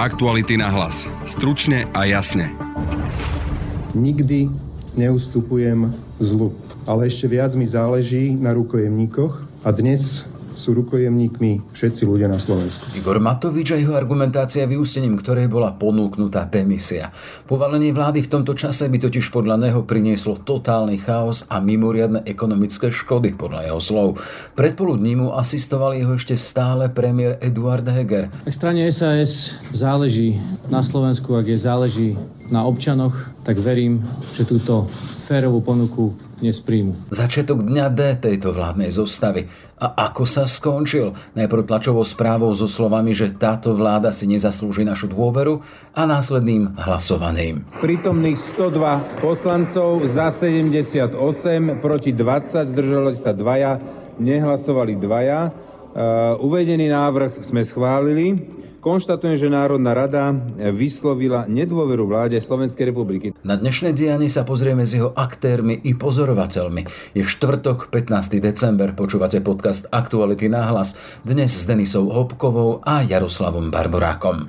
Aktuality na hlas. Stručne a jasne. Nikdy neustupujem zlu, ale ešte viac mi záleží na rukojemníkoch a dnes sú rukojemníkmi všetci ľudia na Slovensku. Igor Matovič a jeho argumentácia vyústením ktorej bola ponúknutá demisia. Povalenie vlády v tomto čase by totiž podľa neho prinieslo totálny chaos a mimoriadne ekonomické škody podľa jeho slov. Predpoludní mu asistoval jeho ešte stále premiér Eduard Heger. Ak strane SAS záleží na Slovensku, ak je záleží na občanoch, tak verím, že túto férovú ponuku dnes príjmu. Začiatok dňa D tejto vládnej zostavy. A ako sa skončil? Najprv tlačovou správou so slovami, že táto vláda si nezaslúži našu dôveru a následným hlasovaním. Prítomných 102 poslancov za 78, proti 20, zdržali sa dvaja, nehlasovali dvaja. Uh, uvedený návrh sme schválili. Konštatujem, že Národná rada vyslovila nedôveru vláde Slovenskej republiky. Na dnešné dianie sa pozrieme s jeho aktérmi i pozorovateľmi. Je štvrtok, 15. december, počúvate podcast Aktuality na hlas. Dnes s Denisou Hopkovou a Jaroslavom Barborákom.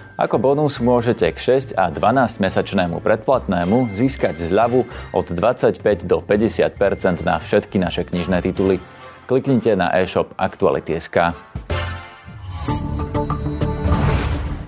Ako bonus môžete k 6 a 12 mesačnému predplatnému získať zľavu od 25 do 50% na všetky naše knižné tituly. Kliknite na e-shop Aktuality.sk.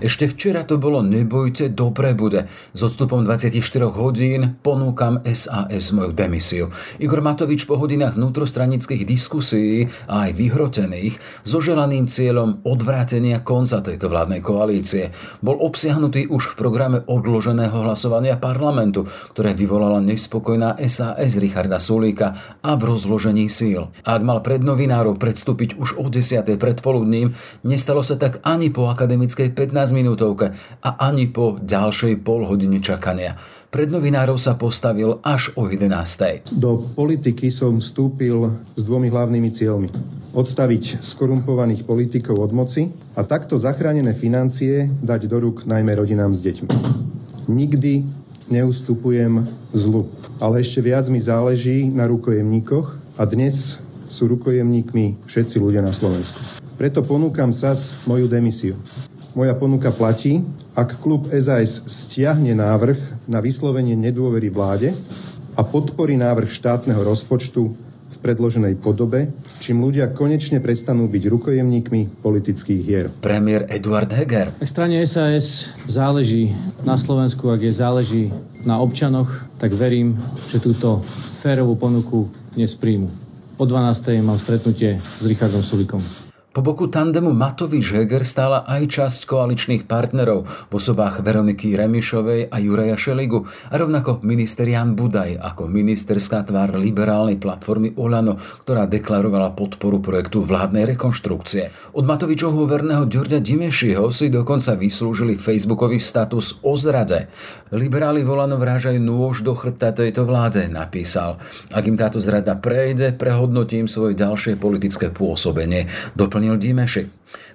Ešte včera to bolo nebojte, dobre bude. S odstupom 24 hodín ponúkam SAS moju demisiu. Igor Matovič po hodinách vnútrostranických diskusí a aj vyhrotených so želaným cieľom odvrátenia konca tejto vládnej koalície bol obsiahnutý už v programe odloženého hlasovania parlamentu, ktoré vyvolala nespokojná SAS Richarda Sulíka a v rozložení síl. Ak mal pred novinárov predstúpiť už o 10. predpoludním, nestalo sa tak ani po akademickej 15 minútovke a ani po ďalšej pol hodine čakania. Pred novinárov sa postavil až o 11. Do politiky som vstúpil s dvomi hlavnými cieľmi. Odstaviť skorumpovaných politikov od moci a takto zachránené financie dať do rúk najmä rodinám s deťmi. Nikdy neustupujem zlu, ale ešte viac mi záleží na rukojemníkoch a dnes sú rukojemníkmi všetci ľudia na Slovensku. Preto ponúkam SAS moju demisiu. Moja ponuka platí, ak klub SAS stiahne návrh na vyslovenie nedôvery vláde a podporí návrh štátneho rozpočtu v predloženej podobe, čím ľudia konečne prestanú byť rukojemníkmi politických hier. Premiér Eduard Heger. Ak strane SAS záleží na Slovensku, ak je záleží na občanoch, tak verím, že túto férovú ponuku dnes príjmu. O 12. mám stretnutie s Richardom Sulikom. Po boku tandemu Matovič-Heger stála aj časť koaličných partnerov v osobách Veroniky Remišovej a Juraja Šeligu a rovnako minister Jan Budaj ako ministerská tvár liberálnej platformy Olano, ktorá deklarovala podporu projektu vládnej rekonštrukcie. Od Matovičovho verného Ďorďa Dimešiho si dokonca vyslúžili facebookový status o zrade. Liberáli Volano vrážajú nôž do chrbta tejto vláde, napísal. Ak im táto zrada prejde, prehodnotím svoje ďalšie politické pôsobenie. Doplň Daniel Dimeshi.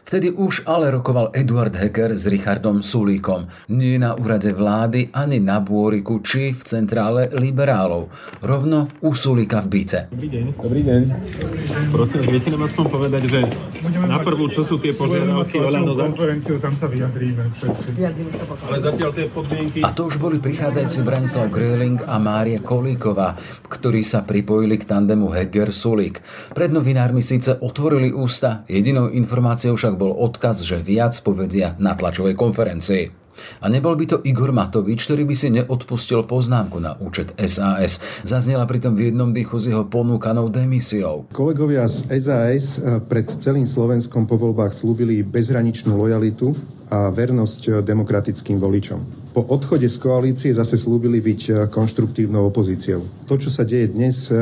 Vtedy už ale rokoval Eduard Hecker s Richardom Sulíkom. Nie na úrade vlády, ani na Bôriku, či v centrále liberálov. Rovno u Sulíka v byte. Dobrý deň. Dobrý deň. Prosím, viete nám aspoň povedať, že na prvú, čo sú tie požiadavky Olano za... konferenciu, tam sa vyjadríme Ale zatiaľ tie podmienky... A to už boli prichádzajúci Branislav Gröling a Mária Kolíková, ktorí sa pripojili k tandemu Heger-Sulík. Pred novinármi síce otvorili ústa, jedinou informáciou však bol odkaz, že viac povedia na tlačovej konferencii. A nebol by to Igor Matovič, ktorý by si neodpustil poznámku na účet SAS. Zaznela pritom v jednom dýchu s jeho ponúkanou demisiou. Kolegovia z SAS eh, pred celým Slovenskom po voľbách slúbili bezhraničnú lojalitu a vernosť eh, demokratickým voličom. Po odchode z koalície zase slúbili byť eh, konštruktívnou opozíciou. To, čo sa deje dnes,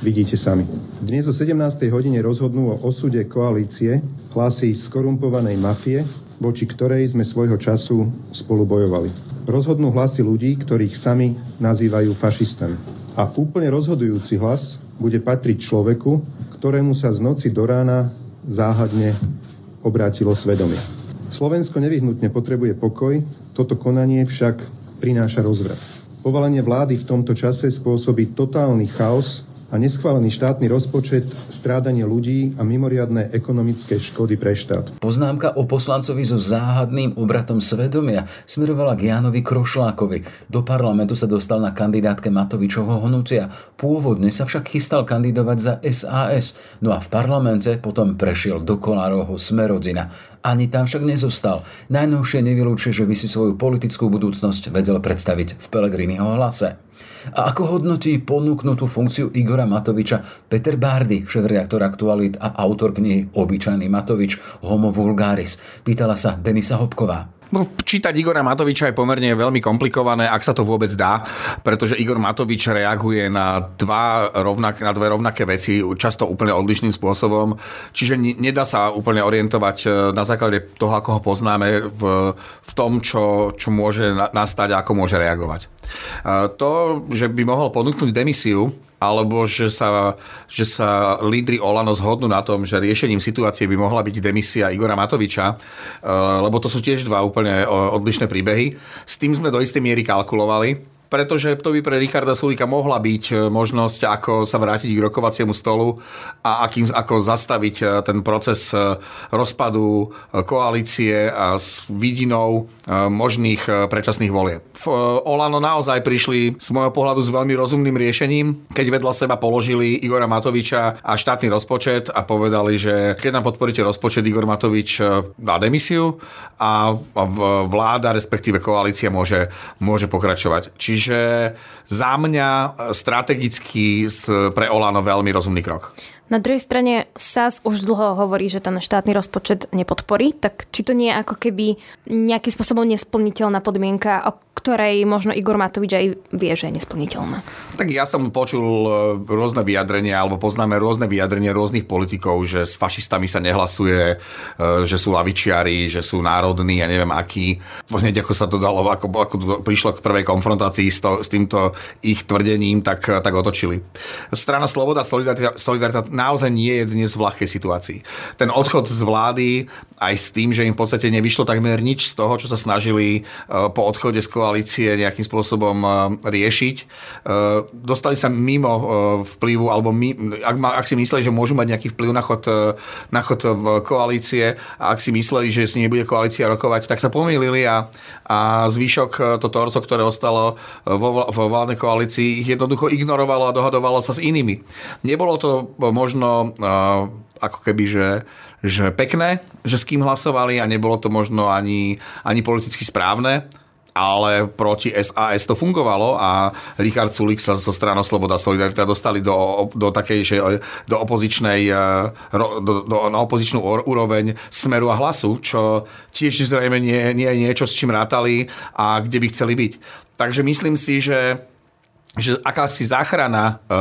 vidíte sami. Dnes o 17. hodine rozhodnú o osude koalície hlasy skorumpovanej mafie, voči ktorej sme svojho času spolu bojovali. Rozhodnú hlasy ľudí, ktorých sami nazývajú fašistami. A úplne rozhodujúci hlas bude patriť človeku, ktorému sa z noci do rána záhadne obrátilo svedomie. Slovensko nevyhnutne potrebuje pokoj, toto konanie však prináša rozvrat. Povalenie vlády v tomto čase spôsobí totálny chaos a neschválený štátny rozpočet, strádanie ľudí a mimoriadné ekonomické škody pre štát. Poznámka o poslancovi so záhadným obratom svedomia smerovala k Jánovi Krošlákovi. Do parlamentu sa dostal na kandidátke Matovičovho hnutia. Pôvodne sa však chystal kandidovať za SAS, no a v parlamente potom prešiel do Kolárovho Smerodzina. Ani tam však nezostal. Najnovšie nevylúčuje, že by si svoju politickú budúcnosť vedel predstaviť v Pelegriniho hlase. A ako hodnotí ponúknutú funkciu Igora Matoviča Peter Bárdy, šéf-reaktor Aktualit a autor knihy Obyčajný Matovič Homo vulgaris? Pýtala sa Denisa Hopková. No, čítať Igora Matoviča je pomerne veľmi komplikované, ak sa to vôbec dá, pretože Igor Matovič reaguje na, dva rovnak, na dve rovnaké veci, často úplne odlišným spôsobom, čiže nedá sa úplne orientovať e, na základe toho, ako ho poznáme v, v tom, čo, čo môže nastať a ako môže reagovať. E, to, že by mohol ponúknuť demisiu, alebo že sa, že sa lídry Olano zhodnú na tom, že riešením situácie by mohla byť demisia Igora Matoviča, eh, lebo to sú tiež dva úplne odlišné príbehy. S tým sme do istej miery kalkulovali pretože to by pre Richarda Sulika mohla byť e, možnosť, ako sa vrátiť k rokovaciemu stolu a akým, ako zastaviť e, ten proces e, rozpadu koalície a s vidinou možných predčasných volieb. V Olano naozaj prišli z môjho pohľadu s veľmi rozumným riešením, keď vedľa seba položili Igora Matoviča a štátny rozpočet a povedali, že keď nám podporíte rozpočet, Igor Matovič dá demisiu a vláda, respektíve koalícia môže, môže pokračovať. Čiže Čiže za mňa e, strategicky pre Olano veľmi rozumný krok. Na druhej strane SAS už dlho hovorí, že ten štátny rozpočet nepodporí, tak či to nie je ako keby nejakým spôsobom nesplniteľná podmienka, o ktorej možno Igor Matovič aj vie, že je nesplniteľná? Tak ja som počul e, rôzne vyjadrenia, alebo poznáme rôzne vyjadrenia rôznych politikov, že s fašistami sa nehlasuje, e, že sú lavičiari, že sú národní, ja neviem akí. Hneď ako sa to dalo, ako, ako to prišlo k prvej konfrontácii s, to, s týmto ich tvrdením, tak, tak otočili. Strana Sloboda, Solidarita, Solidarita naozaj nie je dnes v ľahkej situácii. Ten odchod z vlády aj s tým, že im v podstate nevyšlo takmer nič z toho, čo sa snažili e, po odchode z koalície nejakým spôsobom e, riešiť. E, dostali sa mimo vplyvu, alebo my, ak, si mysleli, že môžu mať nejaký vplyv na chod, na chod koalície a ak si mysleli, že s nimi bude koalícia rokovať, tak sa pomýlili a, a zvyšok to torco, ktoré ostalo vo, vo vládnej koalícii, ich jednoducho ignorovalo a dohadovalo sa s inými. Nebolo to možno možno uh, ako keby, že, že pekné, že s kým hlasovali a nebolo to možno ani, ani politicky správne, ale proti SAS to fungovalo a Richard Sulik sa zo stranou Sloboda Solidarita dostali do, do takej, do opozičnej do, do, na opozičnú úroveň smeru a hlasu, čo tiež zrejme nie, nie niečo, s čím rátali a kde by chceli byť. Takže myslím si, že že akási záchrana e,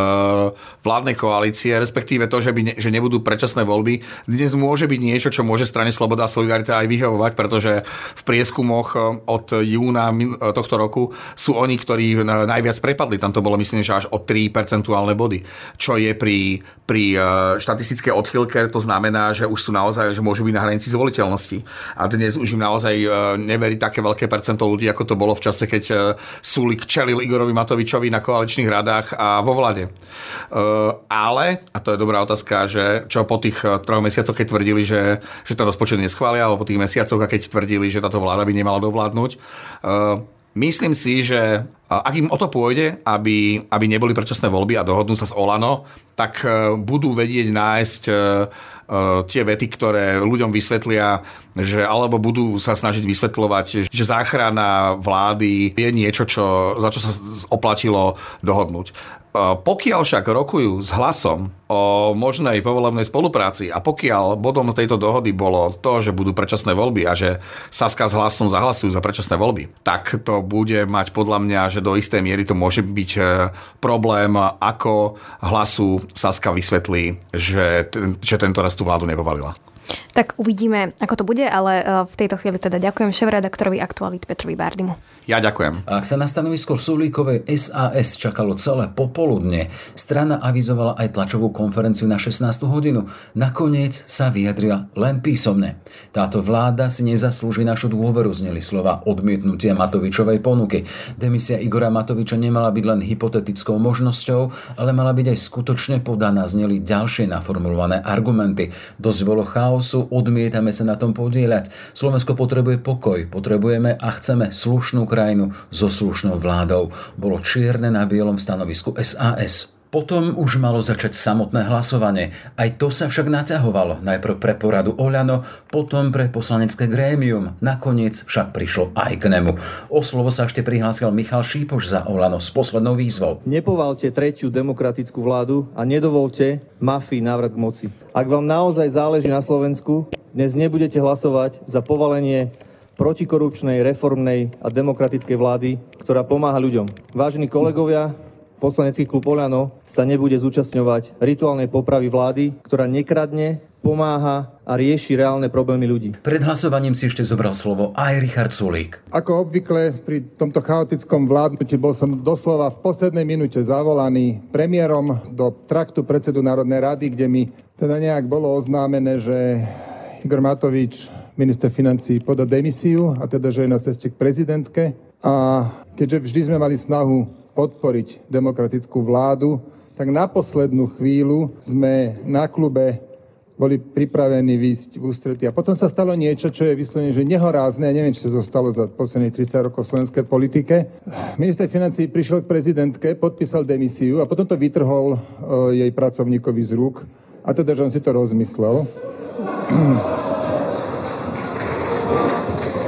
vládnej koalície, respektíve to, že, by ne, že nebudú predčasné voľby, dnes môže byť niečo, čo môže strane Sloboda a Solidarita aj vyhovovať, pretože v prieskumoch e, od júna e, tohto roku sú oni, ktorí najviac prepadli. Tam to bolo myslím, že až o 3 percentuálne body, čo je pri, pri štatistickej odchylke, to znamená, že už sú naozaj, že môžu byť na hranici zvoliteľnosti. A dnes už im naozaj neverí také veľké percento ľudí, ako to bolo v čase, keď Sulik čelil Igorovi Matovičovi na na koaličných radách a vo vlade. E, ale, a to je dobrá otázka, že čo po tých e, troch mesiacoch, keď tvrdili, že, že ten rozpočet neschvália, alebo po tých mesiacoch, keď tvrdili, že táto vláda by nemala dovládnuť, e, Myslím si, že ak im o to pôjde, aby, aby neboli predčasné voľby a dohodnú sa s Olano, tak budú vedieť nájsť tie vety, ktoré ľuďom vysvetlia, že alebo budú sa snažiť vysvetľovať, že záchrana vlády je niečo, čo, za čo sa oplatilo dohodnúť. Pokiaľ však rokujú s hlasom o možnej povolebnej spolupráci a pokiaľ bodom tejto dohody bolo to, že budú predčasné voľby a že Saska s hlasom zahlasujú za predčasné voľby, tak to bude mať podľa mňa, že do istej miery to môže byť e, problém, ako hlasu Saska vysvetlí, že, že tento raz tú vládu nepovalila. Tak uvidíme, ako to bude, ale e, v tejto chvíli teda ďakujem šéf-redaktorovi Aktualit Petrovi Bárdimu. Ja ďakujem. Ak sa na stanovisko Sulíkovej SAS čakalo celé popoludne, strana avizovala aj tlačovú konferenciu na 16. hodinu. Nakoniec sa vyjadrila len písomne. Táto vláda si nezaslúži našu dôveru, zneli slova odmietnutia Matovičovej ponuky. Demisia Igora Matoviča nemala byť len hypotetickou možnosťou, ale mala byť aj skutočne podaná, zneli ďalšie naformulované argumenty. Dosť bolo chaosu, odmietame sa na tom podieľať. Slovensko potrebuje pokoj, potrebujeme a chceme slušnú krajinu so slušnou vládou. Bolo čierne na bielom stanovisku SAS. Potom už malo začať samotné hlasovanie. Aj to sa však naťahovalo. Najprv pre poradu Oľano, potom pre poslanecké grémium. Nakoniec však prišlo aj k nemu. O slovo sa ešte prihlásil Michal Šípoš za Oľano s poslednou výzvou. Nepovalte tretiu demokratickú vládu a nedovolte mafii návrat k moci. Ak vám naozaj záleží na Slovensku, dnes nebudete hlasovať za povalenie protikorupčnej, reformnej a demokratickej vlády, ktorá pomáha ľuďom. Vážení kolegovia, poslanecký klub Oľano sa nebude zúčastňovať rituálnej popravy vlády, ktorá nekradne, pomáha a rieši reálne problémy ľudí. Pred hlasovaním si ešte zobral slovo aj Richard Sulík. Ako obvykle pri tomto chaotickom vládnutí bol som doslova v poslednej minúte zavolaný premiérom do traktu predsedu Národnej rady, kde mi teda nejak bolo oznámené, že Igor Matovič, minister financí, poda demisiu a teda, že je na ceste k prezidentke. A keďže vždy sme mali snahu podporiť demokratickú vládu, tak na poslednú chvíľu sme na klube boli pripravení výjsť v ústretí. A potom sa stalo niečo, čo je vyslovene, že nehorázne. Ja neviem, či sa stalo za posledných 30 rokov slovenskej politike. Minister financí prišiel k prezidentke, podpísal demisiu a potom to vytrhol uh, jej pracovníkovi z rúk. A teda, že on si to rozmyslel.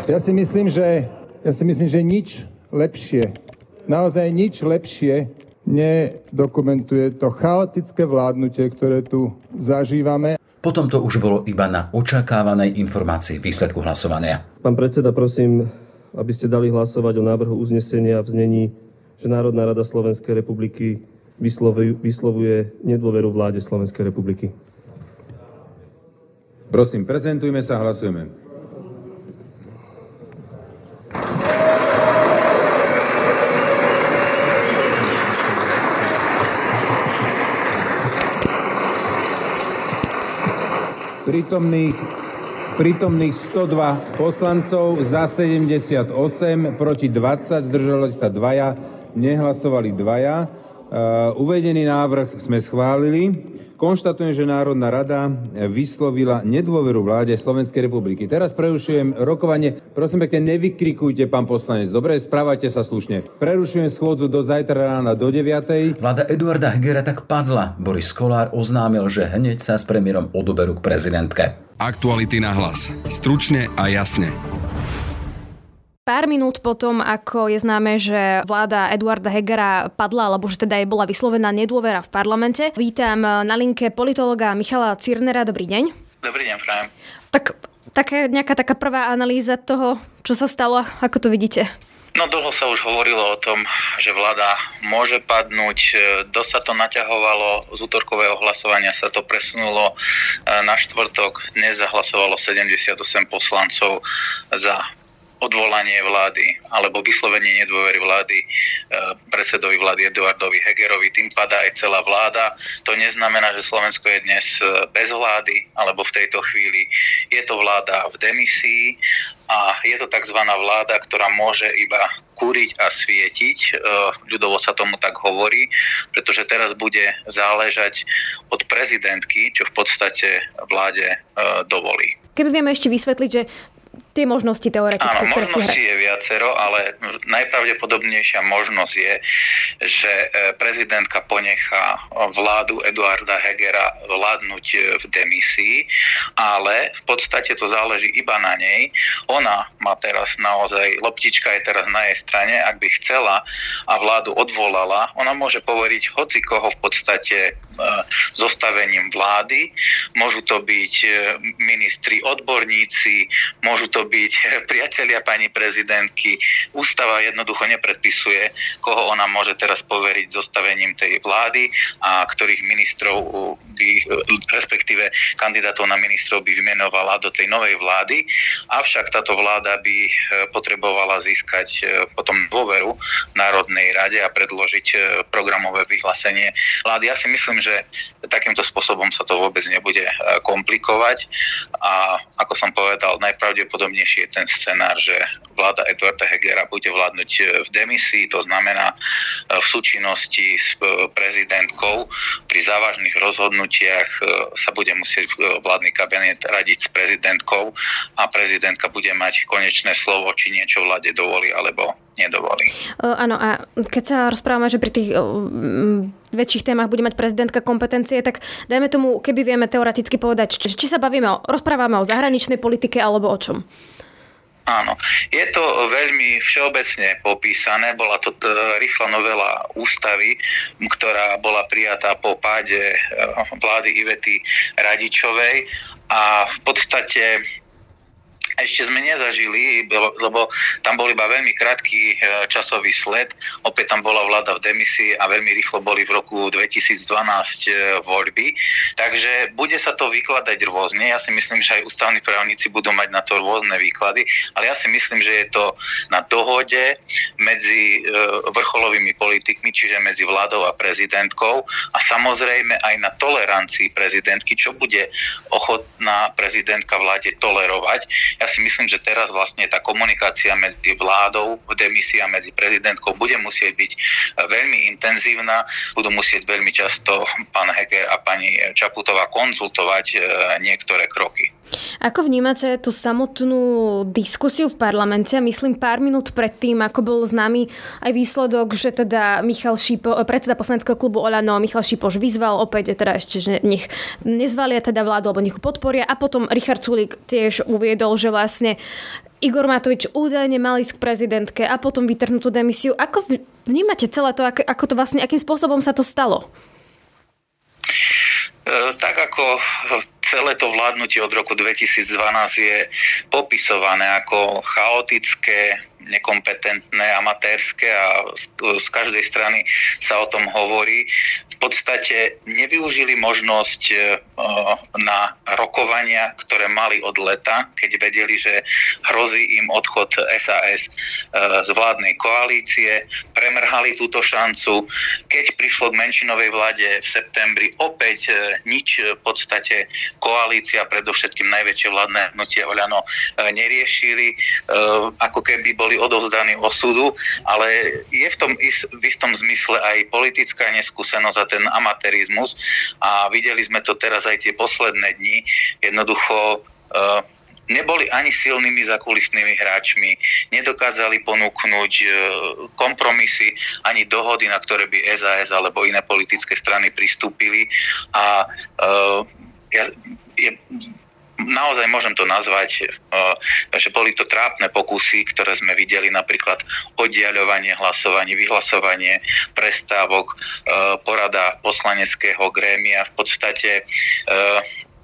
Ja si myslím, že, ja si myslím, že nič lepšie naozaj nič lepšie nedokumentuje to chaotické vládnutie, ktoré tu zažívame. Potom to už bolo iba na očakávanej informácii výsledku hlasovania. Pán predseda, prosím, aby ste dali hlasovať o návrhu uznesenia v znení, že Národná rada Slovenskej republiky vyslovuje, nedôveru vláde Slovenskej republiky. Prosím, prezentujme sa, hlasujeme. Prítomných, prítomných 102 poslancov, za 78, proti 20, zdržali sa dvaja, nehlasovali dvaja. Uh, uvedený návrh sme schválili. Konštatujem, že Národná rada vyslovila nedôveru vláde Slovenskej republiky. Teraz prerušujem rokovanie. Prosím pekne, nevykrikujte, pán poslanec. Dobre, správajte sa slušne. Prerušujem schôdzu do zajtra rána do 9. Vláda Eduarda Hegera tak padla. Boris Kolár oznámil, že hneď sa s premiérom odoberú k prezidentke. Aktuality na hlas. Stručne a jasne. Pár minút potom, ako je známe, že vláda Eduarda Hegera padla, alebo že teda je bola vyslovená nedôvera v parlamente, vítam na linke politologa Michala Cirnera. Dobrý deň. Dobrý deň, prajem. Tak taká, nejaká taká prvá analýza toho, čo sa stalo, ako to vidíte? No dlho sa už hovorilo o tom, že vláda môže padnúť. Dosť sa to naťahovalo, z útorkového hlasovania sa to presunulo na štvrtok. Dnes zahlasovalo 78 poslancov za odvolanie vlády alebo vyslovenie nedôvery vlády e, predsedovi vlády Eduardovi Hegerovi, tým padá aj celá vláda. To neznamená, že Slovensko je dnes e, bez vlády, alebo v tejto chvíli je to vláda v demisii a je to tzv. vláda, ktorá môže iba kúriť a svietiť. E, ľudovo sa tomu tak hovorí, pretože teraz bude záležať od prezidentky, čo v podstate vláde dovolí. Keby vieme ešte vysvetliť, že tie možnosti teoretické, Áno, možnosti je viacero, ale najpravdepodobnejšia možnosť je, že e, prezidentka ponechá vládu Eduarda Hegera vládnuť e, v demisii, ale v podstate to záleží iba na nej. Ona má teraz naozaj, loptička je teraz na jej strane, ak by chcela a vládu odvolala, ona môže poveriť hoci koho v podstate zostavením vlády, môžu to byť ministri odborníci, môžu to byť priatelia pani prezidentky. Ústava jednoducho nepredpisuje, koho ona môže teraz poveriť zostavením tej vlády a ktorých ministrov by, respektíve kandidátov na ministrov by vymenovala do tej novej vlády. Avšak táto vláda by potrebovala získať potom dôveru Národnej rade a predložiť e, programové vyhlásenie vlády. Ja si myslím, že takýmto spôsobom sa to vôbec nebude e, komplikovať a ako som povedal, najpravdepodobnejší je ten scenár, že vláda Eduarda Hegera bude vládnuť e, v demisii, to znamená v súčinnosti s prezidentkou pri závažných rozhodnutiach sa bude musieť vládny kabinet radiť s prezidentkou a prezidentka bude mať konečné slovo, či niečo vláde dovolí alebo nedovolí. Áno, a keď sa rozprávame, že pri tých väčších témach bude mať prezidentka kompetencie, tak dajme tomu, keby vieme teoreticky povedať, či, či sa bavíme o, rozprávame o zahraničnej politike alebo o čom. Áno, je to veľmi všeobecne popísané, bola to e, rýchla novela ústavy, ktorá bola prijatá po páde e, vlády Ivety Radičovej. A v podstate ešte sme nezažili, lebo tam bol iba veľmi krátky e, časový sled. Opäť tam bola vláda v demisii a veľmi rýchlo boli v roku 2012 e, voľby. Takže bude sa to vykladať rôzne. Ja si myslím, že aj ústavní právnici budú mať na to rôzne výklady, ale ja si myslím, že je to na dohode medzi e, vrcholovými politikmi, čiže medzi vládou a prezidentkou a samozrejme aj na tolerancii prezidentky, čo bude ochotná prezidentka vláde tolerovať. Ja si myslím, že teraz vlastne tá komunikácia medzi vládou v demisii a medzi prezidentkou bude musieť byť veľmi intenzívna. Budú musieť veľmi často pán Heger a pani Čaputová konzultovať e, niektoré kroky. Ako vnímate tú samotnú diskusiu v parlamente? Myslím pár minút predtým, ako bol známy aj výsledok, že teda Michal Šípo, predseda poslaneckého klubu Olano Michal Šipoš vyzval opäť teda ešte, že nech nezvalia teda vládu alebo nech ju podporia a potom Richard Sulik tiež uviedol, že vlastne Igor Matovič údajne mal ísť k prezidentke a potom vytrhnutú demisiu. Ako vnímate celé to, ako to vlastne, akým spôsobom sa to stalo? E, tak ako celé to vládnutie od roku 2012 je popisované ako chaotické, nekompetentné, amatérske a z každej strany sa o tom hovorí. V podstate nevyužili možnosť e, na rokovania, ktoré mali od leta, keď vedeli, že hrozí im odchod SAS e, z vládnej koalície, premrhali túto šancu. Keď prišlo k menšinovej vláde v septembri, opäť e, nič v podstate koalícia, predovšetkým najväčšie vládne hnutie Oľano neriešili, ako keby boli odovzdaní osudu, ale je v tom v istom zmysle aj politická neskúsenosť a ten amatérizmus a videli sme to teraz aj tie posledné dni. Jednoducho uh, neboli ani silnými zakulisnými hráčmi, nedokázali ponúknuť e, kompromisy ani dohody, na ktoré by SAS alebo iné politické strany pristúpili. A ja, je, naozaj môžem to nazvať, e, že boli to trápne pokusy, ktoré sme videli napríklad oddiaľovanie hlasovanie, vyhlasovanie prestávok, e, porada poslaneckého grémia. V podstate e,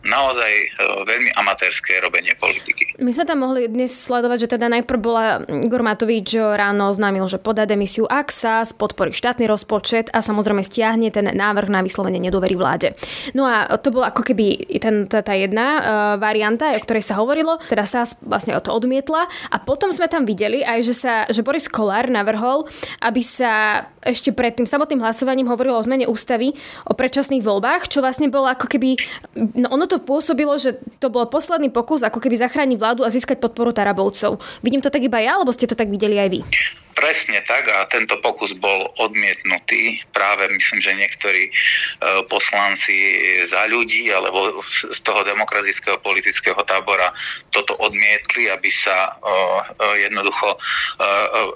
naozaj e, veľmi amatérske robenie politiky. My sme tam mohli dnes sledovať, že teda najprv bola Igor Matovič ráno oznámil, že podá demisiu, sa podporí štátny rozpočet a samozrejme stiahne ten návrh na vyslovenie nedôvery vláde. No a to bola ako keby ten, tá, tá jedna uh, varianta, o ktorej sa hovorilo, teda sa vlastne o to odmietla a potom sme tam videli aj, že, sa, že Boris Kolár navrhol, aby sa ešte pred tým samotným hlasovaním hovorilo o zmene ústavy, o predčasných voľbách, čo vlastne bolo ako keby, no ono to to pôsobilo, že to bol posledný pokus ako keby zachrániť vládu a získať podporu Tarabovcov. Vidím to tak iba ja, alebo ste to tak videli aj vy? Presne tak a tento pokus bol odmietnutý. Práve myslím, že niektorí e, poslanci za ľudí alebo z toho demokratického politického tábora toto odmietli, aby sa e, e, jednoducho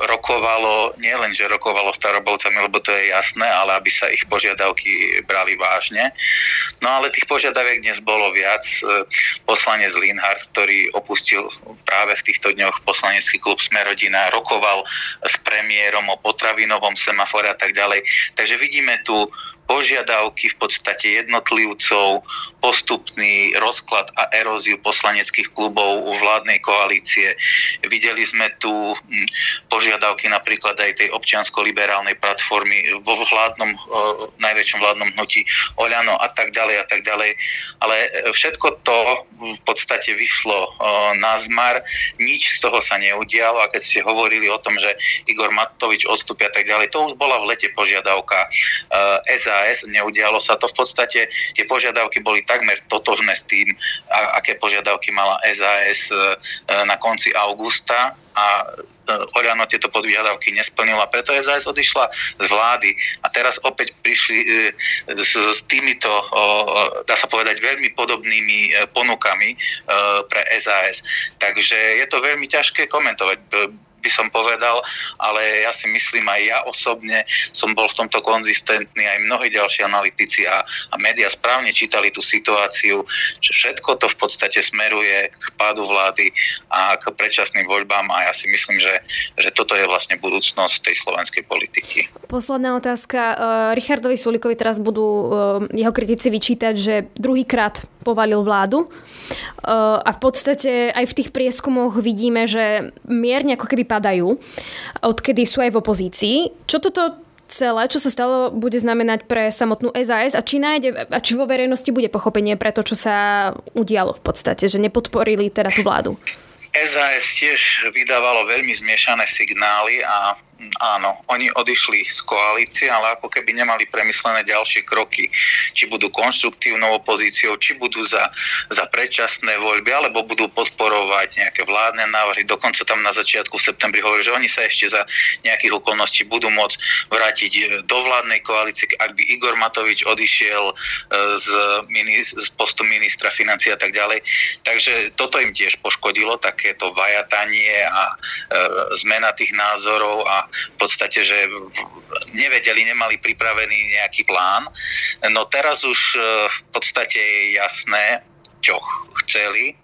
rokovalo, nie len, že rokovalo s Tarabovcami, lebo to je jasné, ale aby sa ich požiadavky brali vážne. No ale tých požiadaviek dnes bolo viac. Poslanec Linhard, ktorý opustil práve v týchto dňoch poslanecký klub Smerodina, rokoval s premiérom o potravinovom semafore a tak ďalej. Takže vidíme tu požiadavky v podstate jednotlivcov, postupný rozklad a eróziu poslaneckých klubov u vládnej koalície. Videli sme tu hm, požiadavky napríklad aj tej občiansko-liberálnej platformy vo vládnom, najväčšom vládnom hnutí Oľano a tak ďalej a tak ďalej. Ale e, všetko to v podstate vyšlo na zmar, nič z toho sa neudialo a keď ste hovorili o tom, že Igor Matovič odstúpia a tak ďalej, to už bola v lete požiadavka SAS, e, neudialo sa to. V podstate, tie požiadavky boli takmer totožné s tým, aké požiadavky mala SAS e, na konci augusta. A e, Oľano tieto podvyhľadávky nesplnila, preto SAS odišla z vlády. A teraz opäť prišli e, s týmito, dá sa povedať, veľmi podobnými ponukami pre SAS. Takže je to veľmi ťažké komentovať by som povedal, ale ja si myslím aj ja osobne som bol v tomto konzistentný, aj mnohí ďalší analytici a, a médiá správne čítali tú situáciu, že všetko to v podstate smeruje k pádu vlády a k predčasným voľbám a ja si myslím, že, že toto je vlastne budúcnosť tej slovenskej politiky. Posledná otázka. E, Richardovi Sulikovi teraz budú e, jeho kritici vyčítať, že druhýkrát povalil vládu. E, a v podstate aj v tých prieskumoch vidíme, že mierne ako keby padajú, odkedy sú aj v opozícii. Čo toto celé, čo sa stalo, bude znamenať pre samotnú SAS a či, nájde, a či vo verejnosti bude pochopenie pre to, čo sa udialo v podstate, že nepodporili teda tú vládu? SAS tiež vydávalo veľmi zmiešané signály a áno, oni odišli z koalície, ale ako keby nemali premyslené ďalšie kroky, či budú konštruktívnou opozíciou, či budú za, za predčasné voľby, alebo budú podporovať nejaké vládne návrhy. Dokonca tam na začiatku v septembri hovorí, že oni sa ešte za nejakých okolností budú môcť vrátiť do vládnej koalície, ak by Igor Matovič odišiel e, z, z postu ministra financí a tak ďalej. Takže toto im tiež poškodilo, takéto vajatanie a e, zmena tých názorov a v podstate, že nevedeli, nemali pripravený nejaký plán. No teraz už e, v podstate je jasné, čo chceli,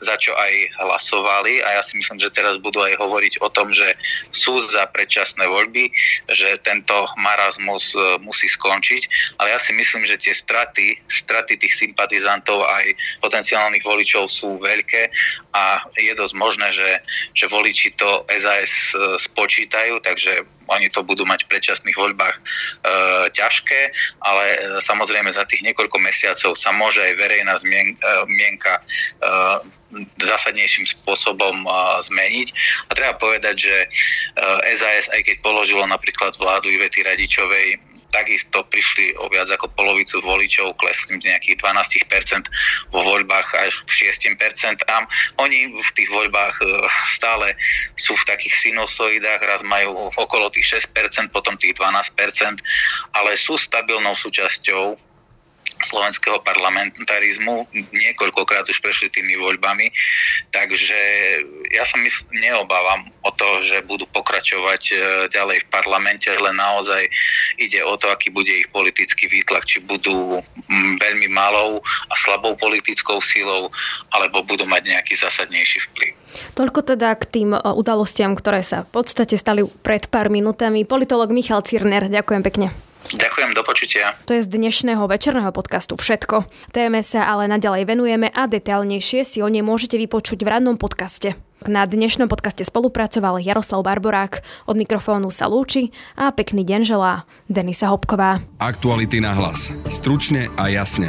za čo aj hlasovali. A ja si myslím, že teraz budú aj hovoriť o tom, že sú za predčasné voľby, že tento marazmus e, musí skončiť, ale ja si myslím, že tie straty, straty tých sympatizantov aj potenciálnych voličov sú veľké a je dosť možné, že, že voliči to SAS e, spočítajú, takže oni to budú mať v predčasných voľbách e, ťažké, ale e, samozrejme za tých niekoľko mesiacov sa môže aj verejná zmien, e, mienka e, zásadnejším spôsobom zmeniť. A treba povedať, že SAS, aj keď položilo napríklad vládu Ivety Radičovej takisto prišli o viac ako polovicu voličov, klesli nejakých 12% vo voľbách až k 6%. Oni v tých voľbách e, stále sú v takých sinusoidách, raz majú okolo tých 6%, potom tých 12%, ale sú stabilnou súčasťou slovenského parlamentarizmu. Niekoľkokrát už prešli tými voľbami, takže ja sa mysl- neobávam o to, že budú pokračovať e, ďalej v parlamente, len naozaj ide o to, aký bude ich politický výtlak, či budú veľmi malou a slabou politickou sílou, alebo budú mať nejaký zásadnejší vplyv. Toľko teda k tým e, udalostiam, ktoré sa v podstate stali pred pár minútami. Politolog Michal Cirner, ďakujem pekne. Ďakujem, do počutia. To je z dnešného večerného podcastu všetko. Téme sa ale naďalej venujeme a detailnejšie si o nej môžete vypočuť v radnom podcaste. Na dnešnom podcaste spolupracoval Jaroslav Barborák, od mikrofónu sa lúči a pekný deň želá Denisa Hopková. Aktuality na hlas. Stručne a jasne.